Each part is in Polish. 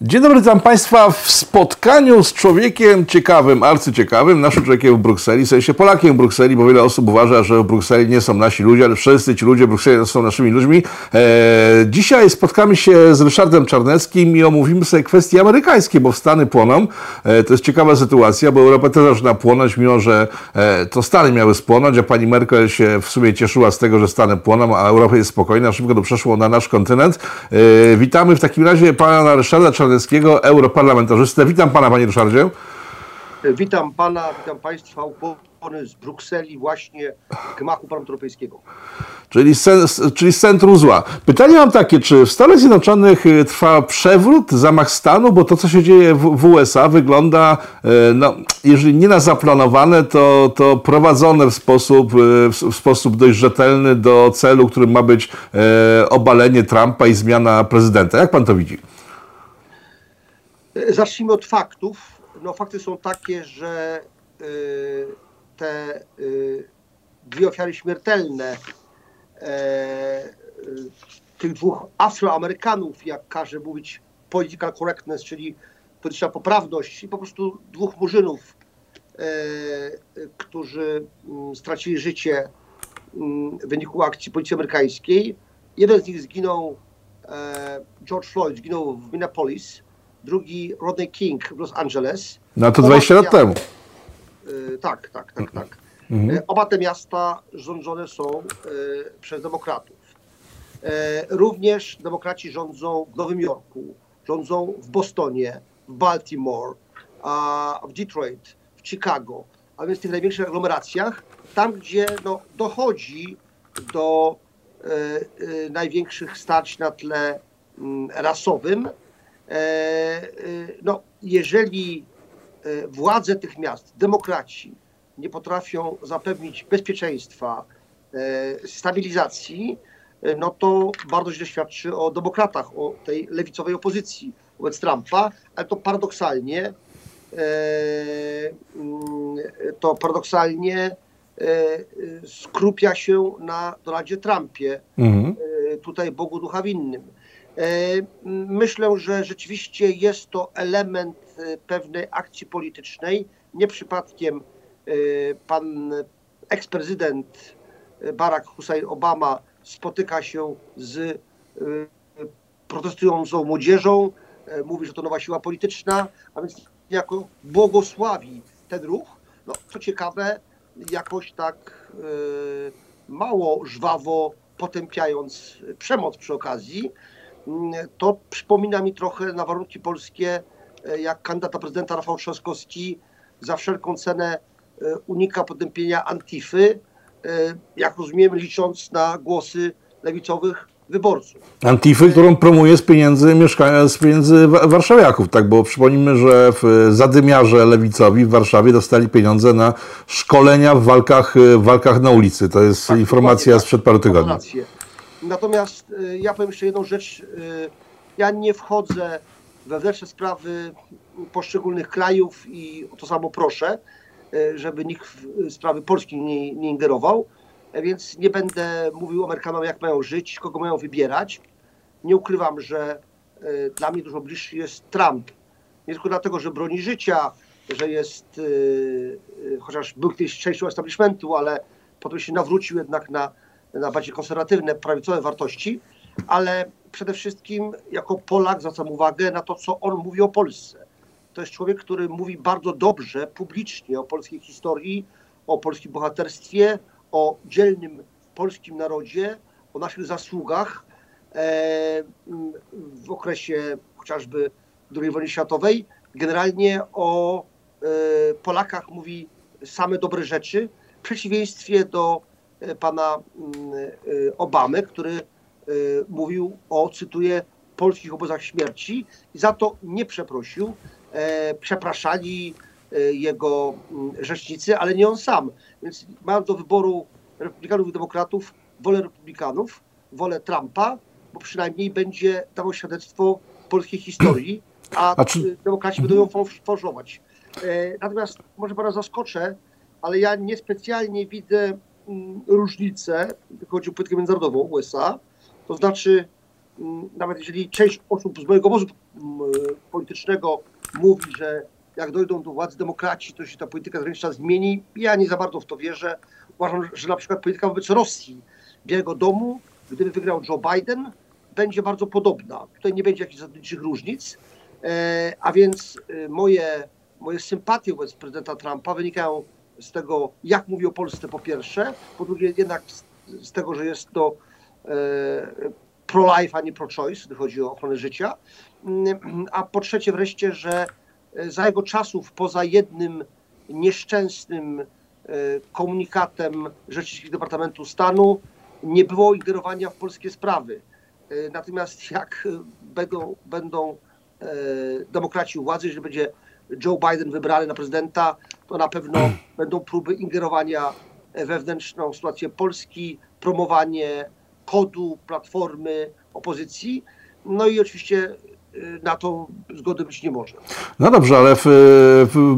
Dzień dobry, witam Państwa w spotkaniu z człowiekiem ciekawym, arcyciekawym, naszym człowiekiem w Brukseli, w sensie Polakiem w Brukseli, bo wiele osób uważa, że w Brukseli nie są nasi ludzie, ale wszyscy ci ludzie w Brukseli są naszymi ludźmi. E, dzisiaj spotkamy się z Ryszardem Czarneckim i omówimy sobie kwestie amerykańskie, bo Stany płoną. E, to jest ciekawa sytuacja, bo Europa też zaczyna płonąć, mimo że e, to Stany miały spłonąć, a pani Merkel się w sumie cieszyła z tego, że Stany płoną, a Europa jest spokojna, szybko to przeszło na nasz kontynent. E, witamy w takim razie pana Ryszarda Czarneckiego, Czarneckiego, europarlamentarzystę. Witam pana, panie Ryszardzie. Witam pana, witam państwa, upony z Brukseli, właśnie gmachu Parlamentu Europejskiego. Czyli z, czyli z centrum zła. Pytanie mam takie, czy w Stanach Zjednoczonych y, trwa przewrót, zamach stanu, bo to, co się dzieje w, w USA, wygląda, y, no, jeżeli nie na zaplanowane, to, to prowadzone w sposób, y, w sposób dość rzetelny do celu, którym ma być obalenie Trumpa i zmiana prezydenta. Jak pan to widzi? Zacznijmy od faktów. No, fakty są takie, że y, te y, dwie ofiary śmiertelne e, y, tych dwóch Afroamerykanów, jak każe mówić political correctness, czyli polityczna poprawność, i po prostu dwóch murzynów, e, którzy mm, stracili życie mm, w wyniku akcji policji amerykańskiej. Jeden z nich zginął, e, George Floyd, zginął w Minneapolis, drugi Rodney King w Los Angeles. No to 20 lat temu. Y, tak, tak, tak, tak. Mhm. Y, oba te miasta rządzone są y, przez demokratów. Również demokraci rządzą w Nowym Jorku, rządzą w Bostonie, w Baltimore, w Detroit, w Chicago, a więc w tych największych aglomeracjach, tam gdzie no, dochodzi do największych starć na tle mm, rasowym, no, jeżeli e, władze tych miast, demokraci, nie potrafią zapewnić bezpieczeństwa, stabilizacji, no to bardzo źle świadczy o demokratach, o tej lewicowej opozycji wobec Trumpa, ale to paradoksalnie mm, to paradoksalnie skrupia się na Donaldzie Trumpie, mhm. tutaj Bogu ducha winnym. E, myślę, że rzeczywiście jest to element e, pewnej akcji politycznej. Nie przypadkiem e, pan eksprezydent Barack Hussein Obama spotyka się z protestującą młodzieżą, mówi, że to nowa siła polityczna, a więc jako błogosławi ten ruch. No, co ciekawe, jakoś tak mało żwawo potępiając przemoc przy okazji, to przypomina mi trochę na warunki polskie, e, jak kandydata prezydenta Rafał Trzaskowski za wszelką cenę e, unika potępienia Antify, e, jak rozumiem, licząc na głosy lewicowych wyborców. Antify, którą promuje z pieniędzy mieszkania, z pieniędzy warszawiaków, tak, bo przypomnijmy, że w zadymiarze lewicowi w Warszawie dostali pieniądze na szkolenia w walkach, w walkach na ulicy. To jest tak, informacja tak, sprzed paru tygodni. Natomiast y, ja powiem jeszcze jedną rzecz. Y, ja nie wchodzę we wewnętrzne sprawy poszczególnych krajów i o to samo proszę, y, żeby nikt w sprawy Polski nie, nie ingerował. Więc nie będę mówił Amerykanom, jak mają żyć, kogo mają wybierać. Nie ukrywam, że dla mnie dużo bliższy jest Trump. Nie tylko dlatego, że broni życia, że jest, chociaż był kiedyś częścią establishmentu, ale potem się nawrócił jednak na na bardziej konserwatywne, prawicowe wartości, ale przede wszystkim jako Polak zwracam uwagę na to, co on mówi o Polsce. To jest człowiek, który mówi bardzo dobrze, publicznie o polskiej historii, o polskim bohaterstwie, o dzielnym polskim narodzie, o naszych zasługach e, w okresie chociażby II wojny światowej. Generalnie o e, Polakach mówi same dobre rzeczy, w przeciwieństwie do pana mm, e, Obamy, który e, mówił o, cytuję, polskich obozach śmierci i za to nie przeprosił. Przepraszali jego mm, rzecznicy, ale nie on sam. Więc mając do wyboru republikanów i demokratów, wolę republikanów, wolę Trumpa, bo przynajmniej będzie dawał świadectwo polskiej historii, a, a czy... demokraci będą ją forżować. Natomiast może pana zaskoczę, ale ja niespecjalnie widzę Mm, różnice, jeśli chodzi o politykę międzynarodową USA. To znaczy mm, nawet jeżeli część osób z mojego obozu mm, politycznego mówi, że jak dojdą do władzy demokraci, to się ta polityka zagraniczna zmieni, ja nie za bardzo w to wierzę. Uważam, że na przykład polityka wobec Rosji, Białego Domu, gdyby wygrał Joe Biden, będzie bardzo podobna. Tutaj nie będzie jakichś zasadniczych różnic, e, a więc e, moje, moje sympatie wobec prezydenta Trumpa wynikają z tego, jak mówi o Polsce po pierwsze, po drugie jednak z, z tego, że jest to e, pro-life, a nie pro-choice, gdy chodzi o ochronę życia, mm, a po trzecie wreszcie, że za jego czasów poza jednym nieszczęsnym komunikatem Rzeczniczki Departamentu Stanu nie było ingerowania w polskie sprawy. E, natomiast jak e, będą, będą e, demokraci u władzy, że będzie Joe Biden wybrany na prezydenta, to na pewno będą próby ingerowania wewnętrzną sytuację Polski, promowanie kodu, platformy opozycji. No i oczywiście na to zgody być nie może. No dobrze, ale w, w,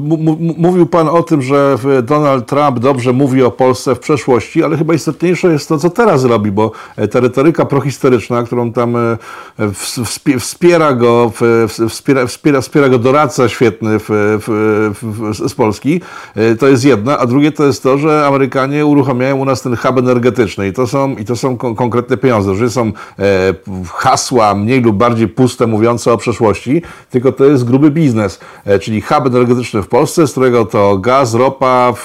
mówił Pan o tym, że Donald Trump dobrze mówi o Polsce w przeszłości, ale chyba istotniejsze jest to, co teraz robi, bo ta retoryka prohistoryczna, którą tam e, wspiera go, wspiera, wspiera, wspiera go doradca świetny z Polski, e, to jest jedna, a drugie to jest to, że Amerykanie uruchamiają u nas ten hub energetyczny i to są, i to są konkretne pieniądze, że są e, hasła mniej lub bardziej puste, mówiące o przeszłości, tylko to jest gruby biznes, e, czyli hub energetyczny w Polsce, z którego to gaz, ropa w,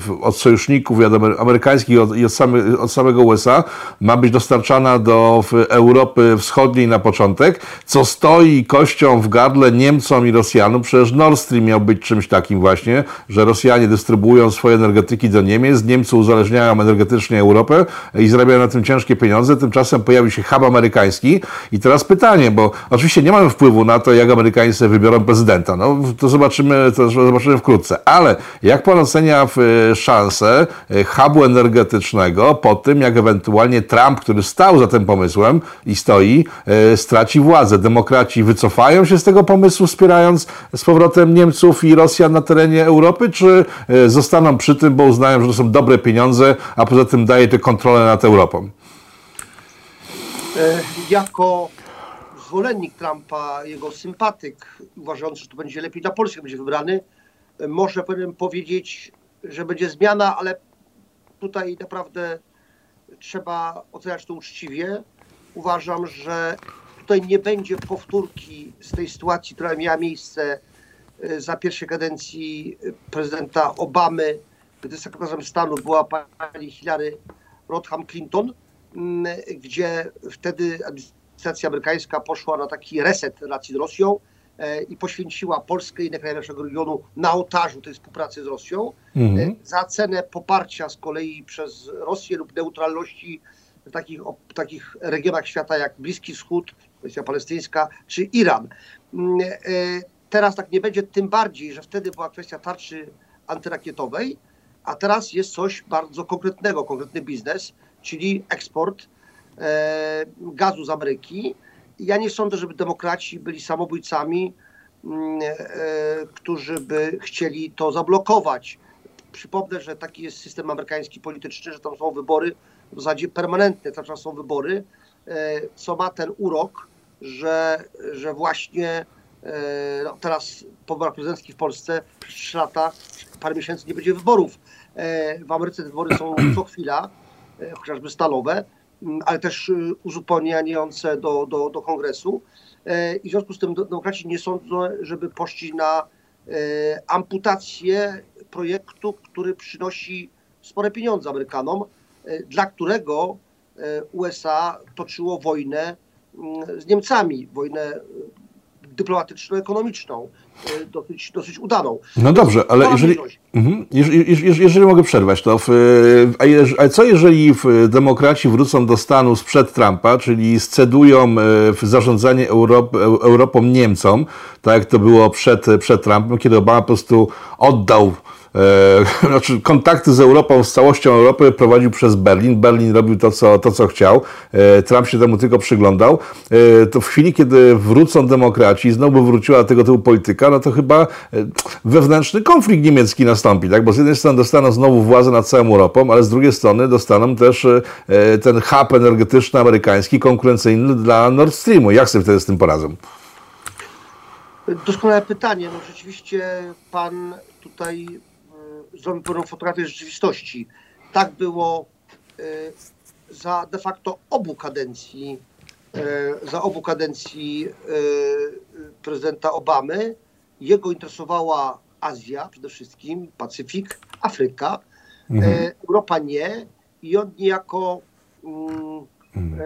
w, od sojuszników amerykańskich od, i od, same, od samego USA ma być dostarczana do Europy Wschodniej na początek, co stoi kością w gardle Niemcom i Rosjanom. Przecież Nord Stream miał być czymś takim właśnie, że Rosjanie dystrybuują swoje energetyki do Niemiec, Niemcy uzależniają energetycznie Europę i zarabiają na tym ciężkie pieniądze. Tymczasem pojawił się hub amerykański i teraz pytanie, bo oczywiście nie mamy wpływu na to, jak Amerykanie wybiorą prezydenta. No, to zobaczymy, to zobaczymy wkrótce. Ale jak pan ocenia e, szansę e, hubu energetycznego po tym, jak ewentualnie Trump, który stał za tym pomysłem i stoi, e, straci władzę? Demokraci wycofają się z tego pomysłu, wspierając z powrotem Niemców i Rosjan na terenie Europy, czy zostaną przy tym, bo uznają, że to są dobre pieniądze, a poza tym daje to kontrolę nad Europą? Jako zwolennik Trumpa, jego sympatyk, uważający, że to będzie lepiej dla Polski, będzie wybrany, może powiedzieć, że będzie zmiana, ale tutaj naprawdę trzeba oceniać to uczciwie. Uważam, że tutaj nie będzie powtórki z tej sytuacji, która miała miejsce e, za pierwszej kadencji prezydenta Obamy, gdy sekretarzem stanu była pani Hillary Rodham Clinton, gdzie wtedy administracja amerykańska poszła na taki reset relacji z Rosją e, i poświęciła Polskę i inne kraje naszego regionu na ołtarzu tej współpracy z Rosją mhm. E, za cenę poparcia z kolei przez Rosję lub neutralności w takich, w takich regionach świata jak Bliski Wschód, kwestia palestyńska czy Iran. Mm, e, teraz tak nie będzie, tym bardziej, że wtedy była kwestia tarczy antyrakietowej, a teraz jest coś bardzo konkretnego, konkretny biznes, czyli eksport gazu z Ameryki. Ja nie sądzę, żeby demokraci byli samobójcami, mm, e, którzy by chcieli to zablokować. Przypomnę, że taki jest system amerykański polityczny, że tam są wybory w zasadzie permanentne, cały czas są wybory, e, co ma ten urok, że, że właśnie no teraz po wyborach prezydenckich w Polsce przez 3 lata, parę miesięcy nie będzie wyborów. W Ameryce te wybory są co chwila, chociażby stalowe. Mm, ale też y, uzupełniające do, do, do kongresu. E, I w związku z tym demokraci nie sądzą, żeby poszli na e, amputację projektu, który przynosi spore pieniądze Amerykanom, e, dla którego USA toczyło wojnę mm, z Niemcami, wojnę dyplomatyczno-ekonomiczną, dosyć, dosyć udaną. No dobrze, ale jeżeli, mhm, jeżeli, jeżeli, mogę przerwać, to w, a, a co jeżeli demokraci wrócą do stanu sprzed Trumpa, czyli scedują e, w zarządzanie Europ, Europą Niemcom, tak jak to było przed, przed Trumpem, kiedy Obama po prostu oddał e, znaczy kontakty z Europą, z całością Europy prowadził przez Berlin. Berlin robił to, co, to, co chciał. E, Trump się temu tylko przyglądał. E, to w chwili, kiedy wrócą demokraci, znowu wróciła tego typu polityka, Polska, no to chyba e, wewnętrzny konflikt niemiecki nastąpi, tak? Bo z jednej strony dostaną znowu władzę nad całą Europą, ale z drugiej strony dostaną też ten hub energetyczny amerykański konkurencyjny dla Nord Streamu. Jak sobie wtedy z tym poradzą? Doskonałe pytanie. No rzeczywiście pan tutaj zrobił pewną fotografię rzeczywistości. Tak było za de facto obu kadencji, e, za obu kadencji e, prezydenta Obamy. Jego interesowała Azja przede wszystkim, Pacyfik, Afryka, e, mhm. Europa nie i on niejako um, mhm.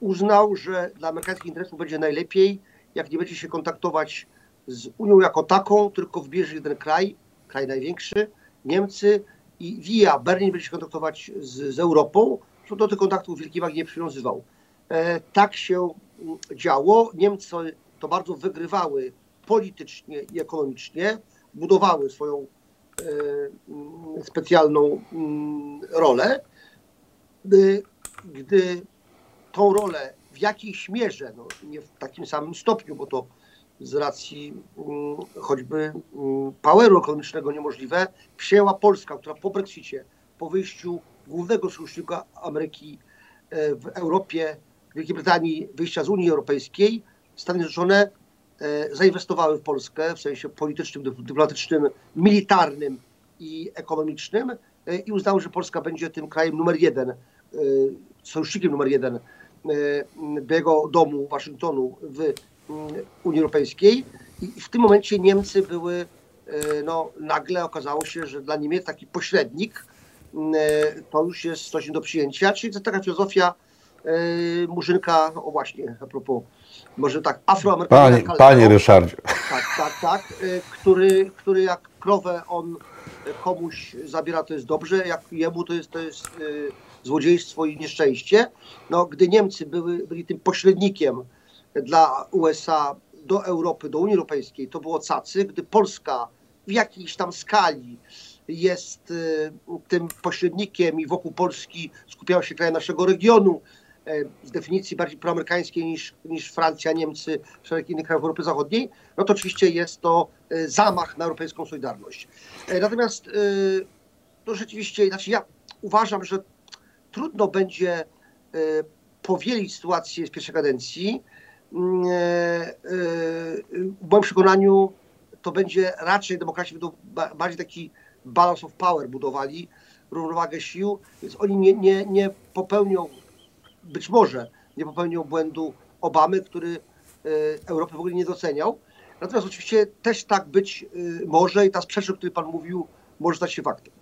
uznał, że dla amerykańskich interesów będzie najlepiej, jak nie będzie się kontaktować z Unią jako taką, tylko wybierze jeden kraj, kraj największy, Niemcy, i via Berlin będzie się kontaktować z, z Europą, co do tych kontaktów wielkiej wagi nie przywiązywał. E, tak się mm, działo. Niemcy to bardzo wygrywały politycznie i ekonomicznie, budowały swoją e, specjalną mm, rolę. Gdy, tą rolę w jakiejś mierze, no nie w takim samym stopniu, bo to z racji mm, choćby mm, poweru ekonomicznego niemożliwe, przyjęła Polska, która po Brexicie, po wyjściu głównego sojusznika Ameryki e, w Europie, Wielkiej Brytanii, wyjścia z Unii Europejskiej, Stany Zjednoczone zainwestowały w Polskę w sensie politycznym, dyplomatycznym, militarnym i ekonomicznym e, i uznały, że Polska będzie tym krajem numer jeden, sojusznikiem numer jeden do jego domu Waszyngtonu w Unii Europejskiej. I w tym momencie Niemcy były, e, no nagle okazało się, że dla Niemiec taki pośrednik e, to już jest coś do przyjęcia, czyli to taka filozofia e, Murzynka, o właśnie, a propos, może tak, afroamerykańska. Panie, panie Ryszardzie. Tak, tak, tak, który, który jak krowę on komuś zabiera, to jest dobrze, jak jemu to jest, to jest złodziejstwo i nieszczęście. No, gdy Niemcy były, byli tym pośrednikiem dla USA do Europy, do Unii Europejskiej, to było cacy, gdy Polska w jakiejś tam skali jest y, tym pośrednikiem i wokół Polski skupiały się kraje naszego regionu, y, z definicji bardziej proamerykańskiej niż, niż Francja, Niemcy, szereg innych krajów Europy Zachodniej, no to oczywiście jest to y, zamach na europejską solidarność. Natomiast to rzeczywiście, znaczy ja uważam, że trudno będzie powielić sytuację z pierwszej kadencji, Mm, e, e, w moim przekonaniu to będzie raczej demokraci będą bardziej taki balance of power budowali, równowagę sił, więc oni nie, nie, nie popełnią, być może nie popełnią błędu Obamy, który e, Europy w ogóle nie doceniał. Natomiast oczywiście też tak być może i ta sprzeczność, o której Pan mówił, może stać się faktem.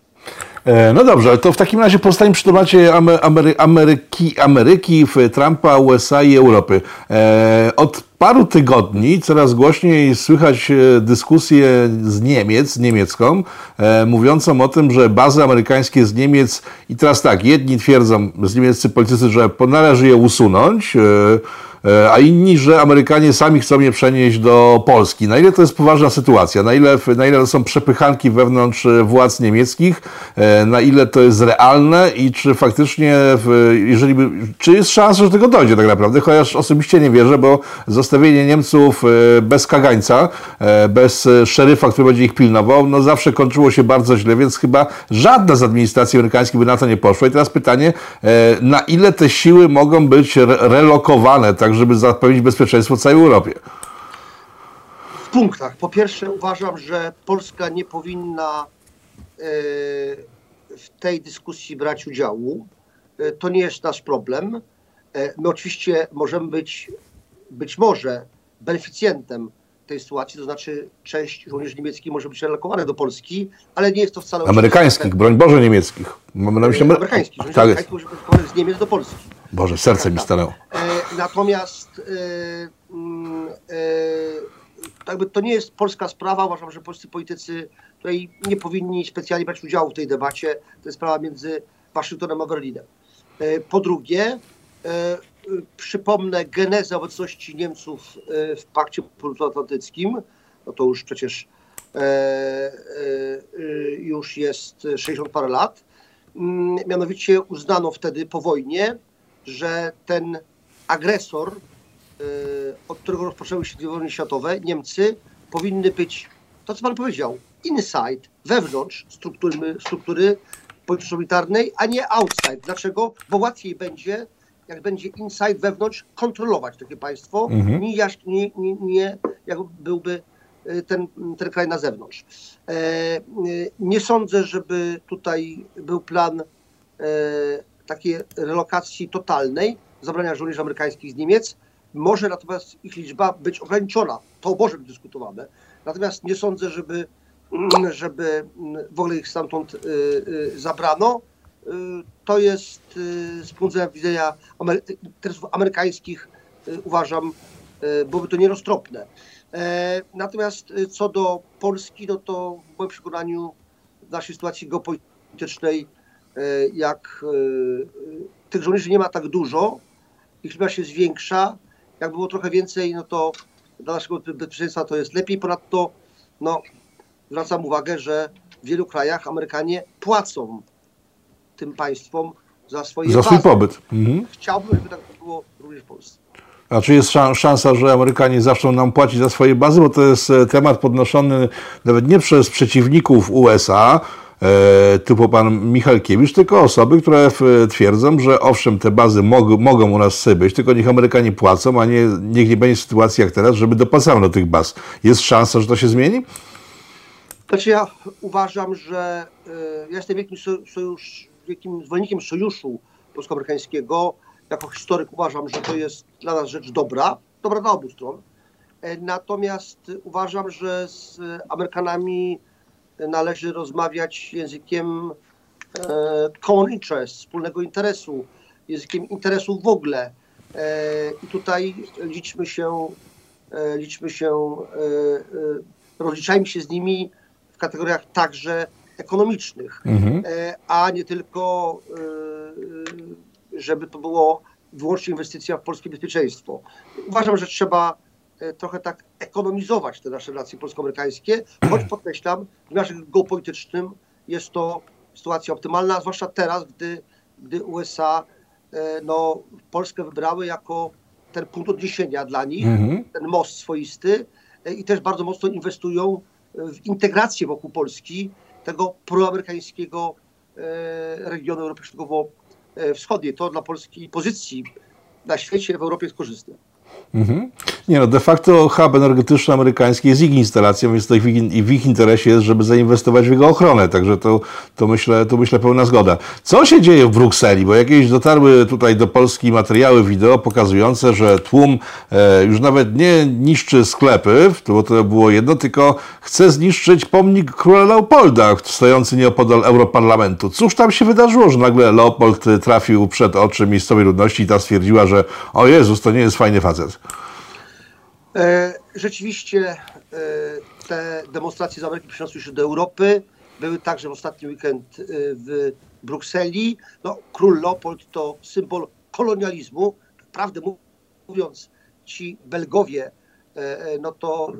E, no dobrze, to w takim razie pozostańmy przy temacie Amery Ameryki, Ameryki, Trumpa, USA i Europy. E, od paru tygodni coraz głośniej słychać e, dyskusję z Niemiec, niemiecką, mówiącą o tym, że bazy amerykańskie z Niemiec, i teraz tak, jedni twierdzą, z niemieccy politycy, że należy je usunąć, a inni, że Amerykanie sami chcą je przenieść do Polski. Na ile to jest poważna sytuacja? Na ile, na ile to są przepychanki wewnątrz e, władz niemieckich? E, na ile to jest realne i czy faktycznie, jeżeli by, czy jest szansa, że tego dojdzie tak naprawdę? Chociaż osobiście nie wierzę, bo zostawienie Niemców bez kagańca, bez szeryfa, który będzie ich pilnował, no zawsze kończyło się bardzo źle, więc chyba żadna z administracji amerykańskich by na to nie poszła. I teraz pytanie, na ile te siły mogą być relokowane, tak tak żeby zapewnić bezpieczeństwo całej Europie? W punktach. Po pierwsze uważam, że Polska nie powinna e, w tej dyskusji brać udziału. E, to nie jest nasz problem. E, my oczywiście możemy być, być może, beneficjentem tej sytuacji, to znaczy część żołnierzy niemieckich może być relokowana do Polski, ale nie jest to wcale... Amerykańskich, broń Boże niemieckich. Mamy na myśli... Amerykańskich, tak amerykańskich może być z Niemiec do Polski. Boże, serce tak, mi tak. stanęło. Natomiast jakby to nie jest polska sprawa. Uważam, że polscy politycy tutaj nie powinni specjalnie brać udziału w tej debacie. To jest sprawa między Waszyngtonem a Berlinem. Po drugie, przypomnę genezę obecności Niemców w Pakcie Północnoatlantyckim. No to już przecież już jest 60 parę lat. Mianowicie uznano wtedy po wojnie, że ten agresor, y, od którego rozpoczęły się dwie wojny światowe, Niemcy, powinny być, to co pan powiedział, inside, wewnątrz struktury, struktury polityczno-militarnej, a nie outside. Dlaczego? Bo łatwiej będzie, jak będzie inside, wewnątrz, kontrolować takie państwo, Mhm. nie, nie, nie, nie jak byłby y, ten, ten kraj na zewnątrz. E, nie sądzę, żeby tutaj był plan e, takiej relokacji totalnej, zabrania żołnierzy amerykańskich z Niemiec. Może natomiast ich liczba być ograniczona. To może być dyskutowane. Natomiast nie sądzę, żeby, żeby w ogóle ich stamtąd y, y, zabrano. Y, To jest z punktu widzenia interesów amerykańskich, uważam, byłoby to nieroztropne. E, Natomiast co do Polski, no to w moim przekonaniu w naszej sytuacji geopolitycznej, jak tych żołnierzy nie ma tak dużo, ich liczba się zwiększa. Jak było trochę więcej, no to dla naszego bezpieczeństwa to jest lepiej. Ponadto, no, zwracam uwagę, że w wielu krajach Amerykanie płacą tym państwom za swoje Za swój bazy. pobyt. Mhm. Chciałbym, żeby tak było również w Polsce. A czy jest szan- szansa, że Amerykanie zaczną nam płacić za swoje bazy? Bo to jest e, temat podnoszony nawet nie przez przeciwników USA, typu pan Michalkiewicz, tylko osoby, które f- twierdzą, że owszem, te bazy mog- mogą u nas sobie być, tylko niech Amerykanie płacą, a nie, niech nie będzie sytuacji jak teraz, żeby dopłacano do tych baz. Jest szansa, że to się zmieni? Znaczy ja uważam, że e, ja jestem wielkim, so- sojusz, wielkim zwolennikiem sojuszu polsko-amerykańskiego. Jako historyk uważam, że to jest dla nas rzecz dobra, dobra dla obu stron. E, Natomiast uważam, że z Amerykanami należy rozmawiać językiem e, common interest, wspólnego interesu, językiem interesu w ogóle. E, I tutaj liczmy się, e, liczmy się, rozliczajmy się z nimi w kategoriach także ekonomicznych, Mhm. a nie tylko, żeby to było wyłącznie inwestycja w polskie bezpieczeństwo. Uważam, że trzeba trochę tak ekonomizować te nasze relacje polsko-amerykańskie, choć podkreślam, w wymiarze geopolitycznym jest to sytuacja optymalna, zwłaszcza teraz, gdy, gdy USA e, no, Polskę wybrały jako ten punkt odniesienia dla nich, Mhm. ten most swoisty e, i też bardzo mocno inwestują e, w integrację wokół Polski tego proamerykańskiego e, regionu Europy Środkowo-Wschodniej. To dla polskiej pozycji na świecie, w Europie jest korzystne. Mhm. Nie no, de facto hub energetyczny amerykański jest ich instalacją, więc to ich, w ich interesie jest, żeby zainwestować w jego ochronę, także to, to, myślę, to myślę pełna zgoda. Co się dzieje w Brukseli? Bo jakieś dotarły tutaj do Polski materiały wideo pokazujące, że tłum e, już nawet nie niszczy sklepy, bo to było jedno, tylko chce zniszczyć pomnik króla Leopolda, stojący nieopodal Europarlamentu. Cóż tam się wydarzyło, że nagle Leopold trafił przed oczy miejscowej ludności i ta stwierdziła, że o Jezus, to nie jest fajny facet. E, Rzeczywiście e, te demonstracje z Ameryki przeniosły się do Europy. Były także w ostatni weekend e, w Brukseli. No, król Leopold to symbol kolonializmu. Prawdę mówiąc, ci Belgowie, no to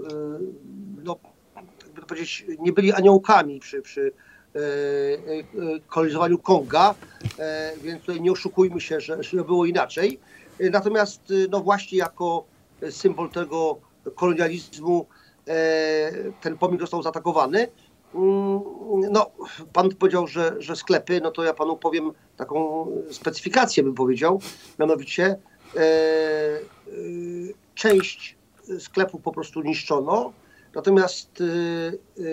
no, jakby to powiedzieć, nie byli aniołkami przy, przy kolonizowaniu Konga, więc tutaj nie oszukujmy się, że, że było inaczej. Natomiast e, no właśnie jako symbol tego kolonializmu e, ten pomnik został zaatakowany. Mm, No, pan powiedział, że, że sklepy, no to ja panu powiem taką specyfikację, bym powiedział. Mianowicie e, e, część sklepów po prostu niszczono, natomiast e,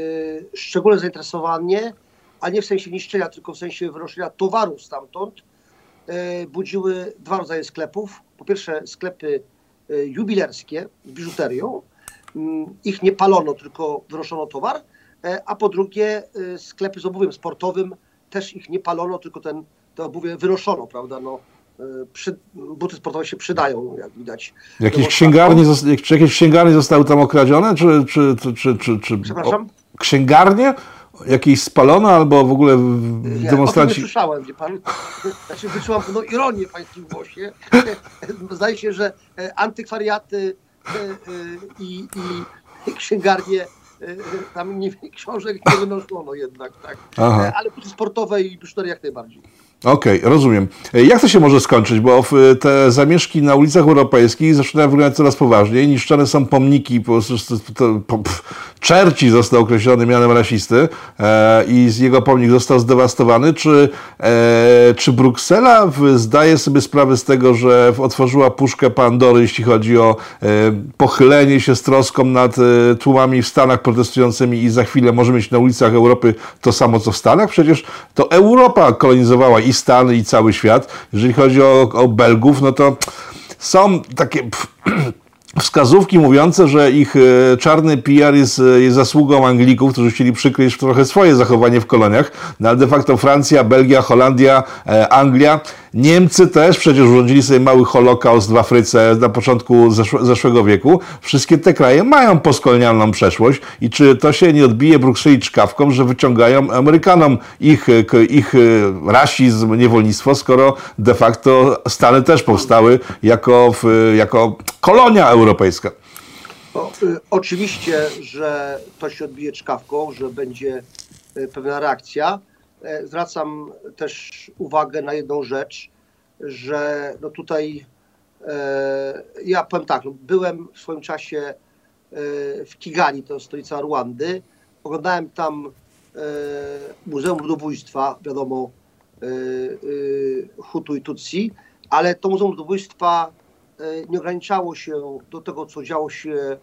szczególne zainteresowanie, a nie w sensie niszczenia, tylko w sensie wynoszenia towaru stamtąd, budziły dwa rodzaje sklepów. Po pierwsze sklepy e, jubilerskie z biżuterią. Mm, Ich nie palono, tylko wynoszono towar. E, A po drugie e, sklepy z obuwiem sportowym też ich nie palono, tylko ten, to obuwie wynoszono, prawda? No, e, przy, buty sportowe się przydają, jak widać. Jakieś księgarnie, czy jakieś księgarnie zostały tam okradzione? Czy, czy, czy, czy, czy, Przepraszam? księgarnie? Jakieś spalono albo w ogóle o tym nie słyszałem, wie pan. Znaczy wyczułam pewną ironię w pańskim głosie. Zdaje się, że e, antykwariaty e, e, i, i księgarnie tam nie, książek nie wynoszono jednak, tak. Aha. Ale sportowe i biżuteria jak najbardziej. Okej, okay, rozumiem. Jak to się może skończyć? Bo te zamieszki na ulicach europejskich zaczynają wyglądać coraz poważniej. Niszczone są pomniki, po prostu Czerci został określony mianem rasisty e, i jego pomnik został zdewastowany. Czy, e, czy Bruksela zdaje sobie sprawę z tego, że otworzyła puszkę Pandory, jeśli chodzi o e, pochylenie się z troską nad e, tłumami w Stanach protestującymi i za chwilę może mieć na ulicach Europy to samo, co w Stanach? Przecież to Europa kolonizowała i Stany, i cały świat. Jeżeli chodzi o, o Belgów, no to są takie... Wskazówki mówiące, że ich e, czarny PR jest, e, jest zasługą Anglików, którzy chcieli przykryć trochę swoje zachowanie w koloniach, no ale de facto Francja, Belgia, Holandia, e, Anglia Niemcy też przecież urządzili sobie mały holokaust w Afryce na początku zeszłego wieku. Wszystkie te kraje mają postkolonialną przeszłość i czy to się nie odbije Brukseli czkawką, że wyciągają Amerykanom ich, ich rasizm, niewolnictwo, skoro de facto Stany też powstały jako, jako kolonia europejska. Y, oczywiście, że to się odbije czkawką, że będzie y, pewna reakcja. E, zwracam też uwagę na jedną rzecz, że no tutaj e, ja powiem tak, no byłem w swoim czasie e, w Kigali, to stolica Rwandy. Oglądałem tam Muzeum Ludobójstwa, wiadomo, Hutu i Tutsi, ale to Muzeum Ludobójstwa nie ograniczało się do tego, co działo się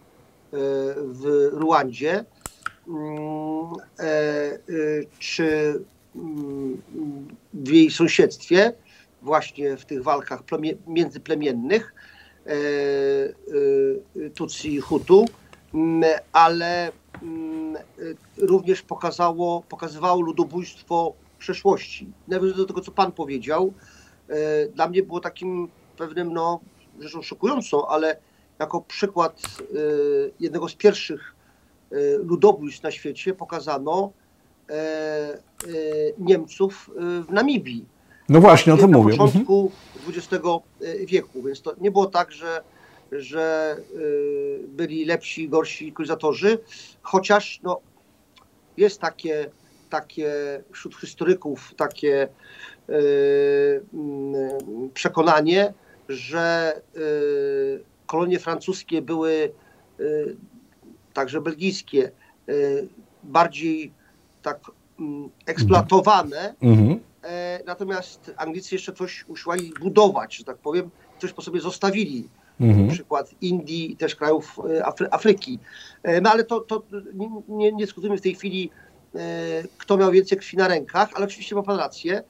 w Rwandzie, mm, czy w jej sąsiedztwie, właśnie w tych walkach międzyplemiennych e, e, Tutsi i Hutu, ale również pokazało, pokazywało ludobójstwo przeszłości. Nawiązując do tego, co Pan powiedział, e, dla mnie było takim pewnym, no, rzeczą szokującą, ale jako przykład jednego z pierwszych ludobójstw na świecie pokazano, Niemców e, w Namibii. No właśnie, o tym mówię. Na początku XX wieku, więc to nie było tak, że, że byli lepsi, gorsi kolonizatorzy, chociaż no, jest takie, takie wśród historyków takie przekonanie, że kolonie francuskie były także belgijskie bardziej tak mm, eksploatowane, mhm. e, natomiast Anglicy jeszcze coś usiłowali budować, że tak powiem, coś po sobie zostawili. Mhm. Na przykład Indii i też krajów e, Afry Afryki. E, no ale to, to nie, nie, dyskutujemy w tej chwili, e, kto miał więcej krwi na rękach, ale oczywiście ma Pan rację.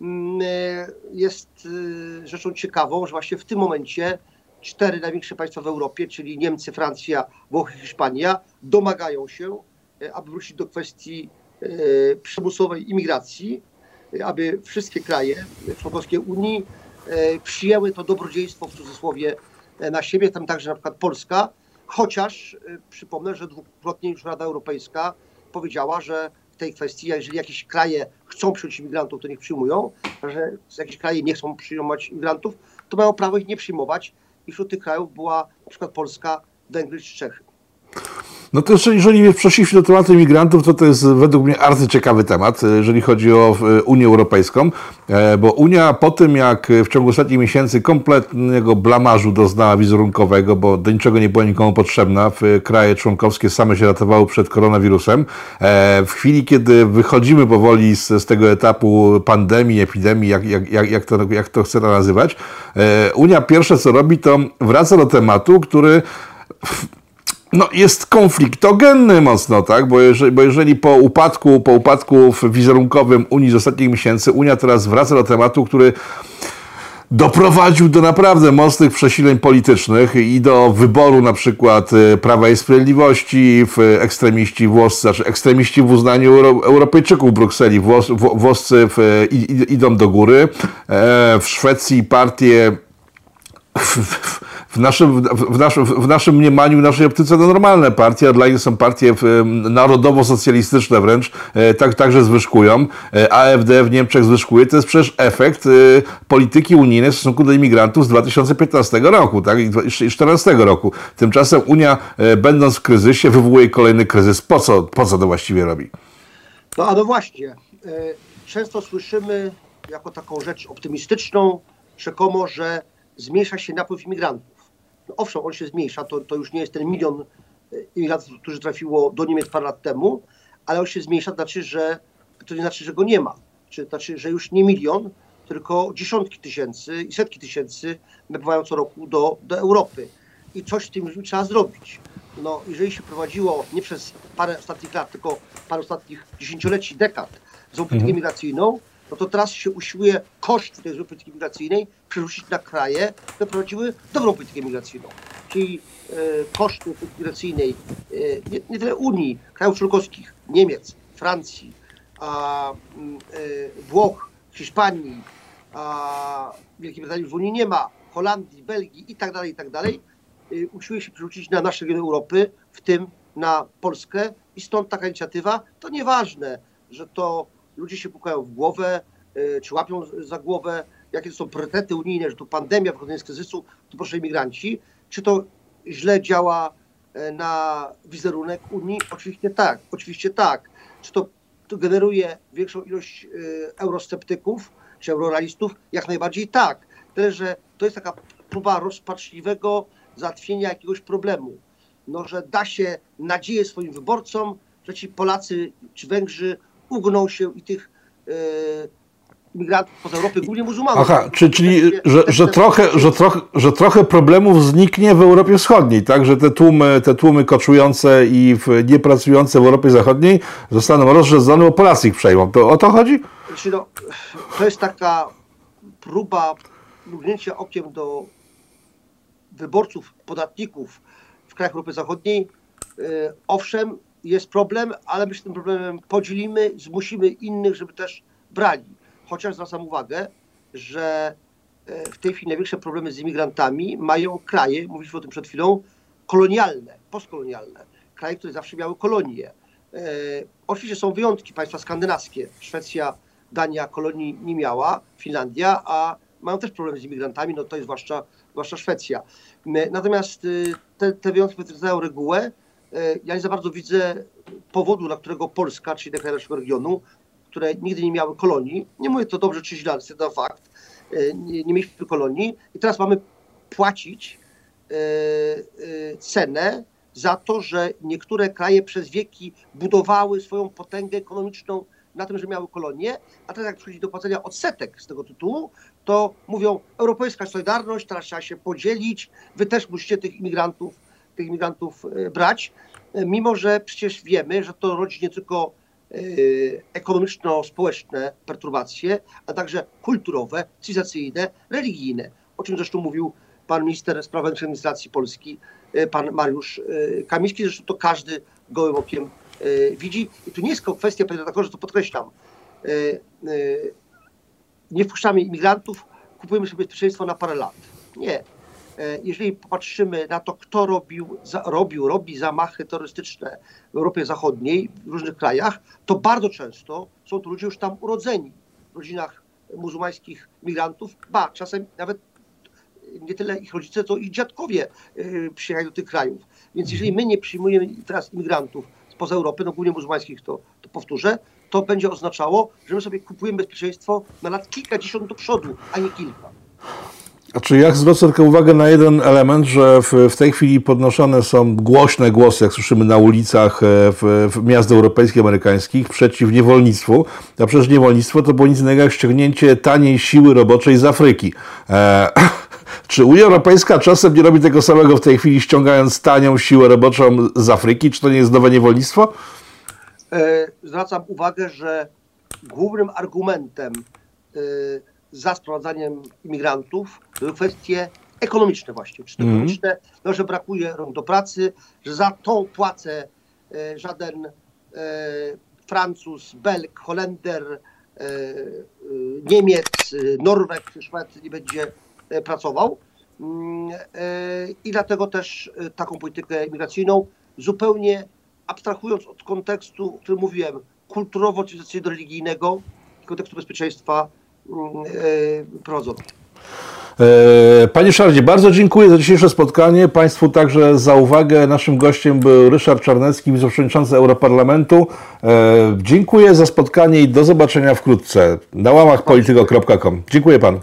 Mm, jest rzeczą ciekawą, że właśnie w tym momencie cztery największe państwa w Europie, czyli Niemcy, Francja, Włochy, Hiszpania, domagają się, aby wrócić do kwestii przymusowej imigracji, aby wszystkie kraje członkowskie Unii e, przyjęły to dobrodziejstwo w cudzysłowie e, na siebie, tam także na przykład Polska, chociaż przypomnę, że dwukrotnie już Rada Europejska powiedziała, że w tej kwestii, jeżeli jakieś kraje chcą przyjąć imigrantów, to niech przyjmują, że jakieś kraje nie chcą przyjmować imigrantów, to mają prawo ich nie przyjmować i wśród tych krajów była na przykład Polska, Węgry czy Czechy. No to jeżeli przeszliśmy do tematu imigrantów, to to jest według mnie arcyciekawy temat, e, jeżeli chodzi o e, Unię Europejską, e, bo Unia po tym, jak w ciągu ostatnich miesięcy kompletnego blamażu doznała wizerunkowego, bo do niczego nie była nikomu potrzebna, kraje członkowskie same się ratowały przed koronawirusem, w chwili, kiedy wychodzimy powoli z, z tego etapu pandemii, epidemii, jak, jak, jak, jak, to, jak to chcę nazywać, Unia pierwsze co robi, to wraca do tematu, który no, jest konfliktogenny mocno, tak? Bo jeżeli, bo jeżeli po upadku, po upadku wizerunkowym Unii z ostatnich miesięcy, Unia teraz wraca do tematu, który doprowadził do naprawdę mocnych przesileń politycznych i do wyboru na przykład e, Prawa i Sprawiedliwości, w ekstremiści włoscy, znaczy ekstremiści w uznaniu Euro, Europejczyków w Brukseli, włos, włoscy w, idą do góry. E, w Szwecji partie w naszym, w, naszym, w naszym mniemaniu, w naszej optyce to normalne partie, a dla nich są partie narodowo-socjalistyczne wręcz, e, tak, także zwyżkują. E, AfD w Niemczech zwyżkuje. To jest przecież efekt e, polityki unijnej w stosunku do imigrantów z 2015 roku tak, i 2014 roku. Tymczasem Unia, będąc w kryzysie, wywołuje kolejny kryzys. Po co, po co to właściwie robi? No a no właśnie. Często słyszymy jako taką rzecz optymistyczną, rzekomo, że zmniejsza się napływ imigrantów. Owszem, on się zmniejsza, to, to już nie jest ten milion e, imigrantów, którzy trafiło do Niemiec parę lat temu, ale on się zmniejsza, to znaczy, że to nie znaczy, że go nie ma. Czy znaczy, że już nie milion, tylko dziesiątki tysięcy i setki tysięcy napływają co roku do, do Europy. I coś z tym trzeba zrobić. No, jeżeli się prowadziło nie przez parę ostatnich lat, tylko parę ostatnich dziesięcioleci, dekad złą politykę Mhm. migracyjną, no to teraz się usiłuje koszt tej złej polityki migracyjnej przerzucić na kraje, które prowadziły dobrą politykę migracyjną. Czyli e, koszty polityki migracyjnej e, nie, nie tyle Unii, krajów członkowskich, Niemiec, Francji, a, e, Włoch, Hiszpanii, a Wielkiej Brytanii już w Unii nie ma, Holandii, Belgii i tak dalej, i tak dalej, y, usiłuje się przerzucić na nasze regiony Europy, w tym na Polskę i stąd taka inicjatywa. To nieważne, że to ludzie się pukają w głowę, y, czy łapią za głowę, jakie to są priorytety unijne, że tu pandemia, wychodzenie z kryzysu, tu proszę imigranci. Czy to źle działa e, na wizerunek Unii? Oczywiście tak, oczywiście tak. Czy to, to generuje większą ilość y, eurosceptyków, czy eurorealistów? Jak najbardziej tak. Tyle, że to jest taka próba rozpaczliwego załatwienia jakiegoś problemu. No, że da się nadzieję swoim wyborcom, że ci Polacy czy Węgrzy ugną się i tych e, migrantów poza Europy, głównie muzułmanów. Aha, czy, czyli Te- że, że, trochę, że, trochę, że trochę problemów zniknie w Europie Wschodniej, tak? Że te tłumy, te tłumy koczujące i niepracujące w Europie Zachodniej zostaną rozrzedzone, bo Polacy ich przejmą. To o to chodzi? Znaczy, no, to jest taka próba mrugnięcia okiem do wyborców, podatników w krajach Europy Zachodniej. E, Owszem, jest problem, ale my się tym problemem podzielimy, zmusimy innych, żeby też brali. Chociaż zwracam uwagę, że e, w tej chwili największe problemy z imigrantami mają kraje, mówiliśmy o tym przed chwilą, kolonialne, postkolonialne. Kraje, które zawsze miały kolonie. E, Oczywiście są wyjątki, państwa skandynawskie. Szwecja, Dania kolonii nie miała, Finlandia, a mają też problemy z imigrantami, no to jest zwłaszcza, zwłaszcza Szwecja. M, Natomiast y, te, te wyjątki potwierdzają regułę. E, Ja nie za bardzo widzę powodu, dla którego Polska, czyli kraje naszego regionu, które nigdy nie miały kolonii, nie mówię to dobrze czy źle, ale to fakt, e, nie, nie mieliśmy kolonii. I teraz mamy płacić e, cenę za to, że niektóre kraje przez wieki budowały swoją potęgę ekonomiczną na tym, że miały kolonie, a teraz jak przychodzi do płacenia odsetek z tego tytułu, to mówią europejska solidarność, teraz trzeba się podzielić, wy też musicie tych imigrantów, tych imigrantów e, brać, E, mimo że przecież wiemy, że to rodzi nie tylko e, ekonomiczno-społeczne perturbacje, a także kulturowe, cywilizacyjne, religijne, o czym zresztą mówił pan minister spraw wewnętrznych administracji Polski, pan Mariusz Kamiński, zresztą to każdy gołym okiem widzi. I tu nie jest tylko kwestia, panie redaktorze, to podkreślam, nie wpuszczamy imigrantów, kupujemy sobie bezpieczeństwo na parę lat. Nie. E, Jeżeli popatrzymy na to, kto robił, za, robił, robi zamachy terrorystyczne w Europie Zachodniej, w różnych krajach, to bardzo często są to ludzie już tam urodzeni w rodzinach muzułmańskich migrantów, ba, czasem nawet nie tyle ich rodzice, co ich dziadkowie y, przyjechają do tych krajów. Więc jeżeli my nie przyjmujemy teraz imigrantów spoza Europy, no głównie muzułmańskich, to, to powtórzę, to będzie oznaczało, że my sobie kupujemy bezpieczeństwo na lat kilkadziesiąt do przodu, a nie kilka. A czy ja zwrócę tylko uwagę na jeden element, że w, w tej chwili podnoszone są głośne głosy, jak słyszymy na ulicach e, w, w miast europejskich, amerykańskich, przeciw niewolnictwu. A przecież niewolnictwo to było nic innego jak ściągnięcie taniej siły roboczej z Afryki. E, czy Unia Europejska czasem nie robi tego samego w tej chwili, ściągając tanią siłę roboczą z Afryki? Czy to nie jest nowe niewolnictwo? E, zwracam uwagę, że głównym argumentem za sprowadzaniem imigrantów były kwestie ekonomiczne właśnie, czy Mhm. ekonomiczne, no, że brakuje rąk do pracy, że za tą płacę e, żaden e, Francuz, Belg, Holender, e, e, Niemiec, e, Norweg, Szwed nie będzie e, pracował. Mm, I dlatego też taką politykę imigracyjną zupełnie abstrahując od kontekstu, o którym mówiłem, kulturowo-cywilizacyjno-religijnego, kontekstu bezpieczeństwa e, prowadzono. E, Panie Szardzie, bardzo dziękuję za dzisiejsze spotkanie. Państwu także za uwagę. Naszym gościem był Ryszard Czarnecki, wiceprzewodniczący Europarlamentu. E, Dziękuję za spotkanie i do zobaczenia wkrótce na łamach polityko.com. Dziękuję panu.